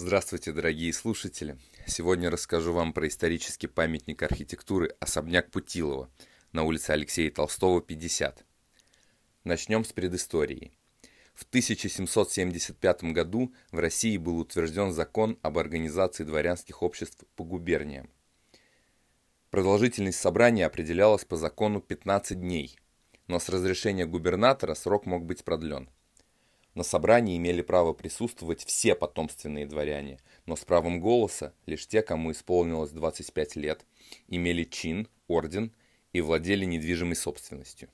Здравствуйте, дорогие слушатели! Сегодня расскажу вам про исторический памятник архитектуры особняк Путилова на улице Алексея Толстого, 50. Начнем с предыстории. В 1775 году в России был утвержден закон об организации дворянских обществ по губерниям. Продолжительность собрания определялась по закону 15 дней, но с разрешения губернатора срок мог быть продлен – на собрании имели право присутствовать все потомственные дворяне, но с правом голоса лишь те, кому исполнилось 25 лет, имели чин, орден и владели недвижимой собственностью.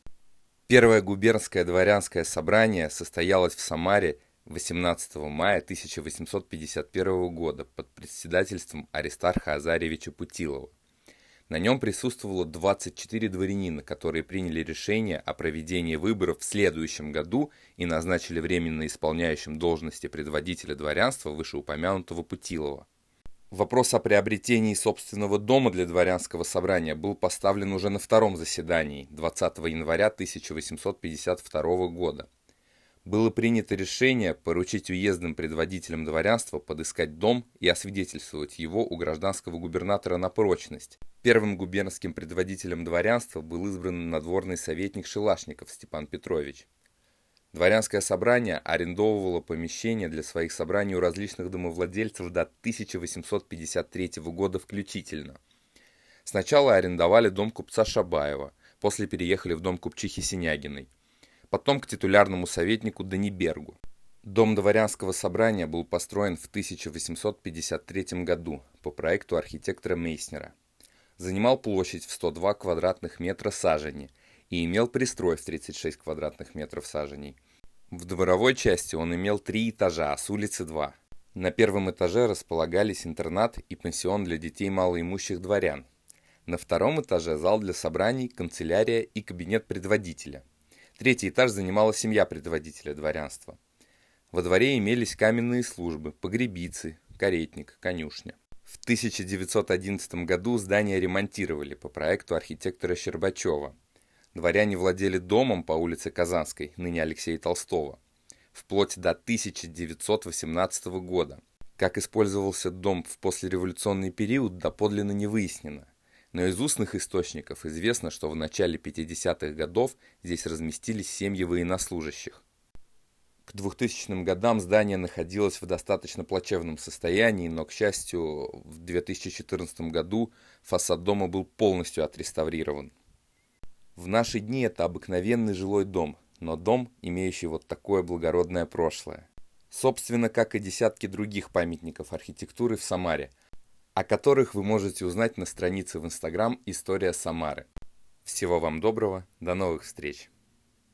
Первое губернское дворянское собрание состоялось в Самаре 18 мая 1851 года под председательством Аристарха Азаревича Путилова. На нем присутствовало 24 дворянина, которые приняли решение о проведении выборов в следующем году и назначили временно исполняющим должности предводителя дворянства вышеупомянутого Путилова. Вопрос о приобретении собственного дома для дворянского собрания был поставлен уже на втором заседании 20 января 1852 года. Было принято решение поручить уездным предводителям дворянства подыскать дом и освидетельствовать его у гражданского губернатора на прочность, Первым губернским предводителем дворянства был избран надворный советник Шелашников Степан Петрович. Дворянское собрание арендовывало помещения для своих собраний у различных домовладельцев до 1853 года включительно. Сначала арендовали дом купца Шабаева, после переехали в дом купчихи Синягиной, потом к титулярному советнику Данибергу. Дом дворянского собрания был построен в 1853 году по проекту архитектора Мейснера занимал площадь в 102 квадратных метра сажени и имел пристрой в 36 квадратных метров саженей. В дворовой части он имел три этажа, а с улицы два. На первом этаже располагались интернат и пансион для детей малоимущих дворян. На втором этаже зал для собраний, канцелярия и кабинет предводителя. Третий этаж занимала семья предводителя дворянства. Во дворе имелись каменные службы, погребицы, каретник, конюшня. В 1911 году здание ремонтировали по проекту архитектора Щербачева. Дворяне владели домом по улице Казанской, ныне Алексея Толстого, вплоть до 1918 года. Как использовался дом в послереволюционный период, доподлинно не выяснено. Но из устных источников известно, что в начале 50-х годов здесь разместились семьи военнослужащих. К 2000 годам здание находилось в достаточно плачевном состоянии, но, к счастью, в 2014 году фасад дома был полностью отреставрирован. В наши дни это обыкновенный жилой дом, но дом, имеющий вот такое благородное прошлое. Собственно, как и десятки других памятников архитектуры в Самаре, о которых вы можете узнать на странице в Инстаграм «История Самары». Всего вам доброго, до новых встреч!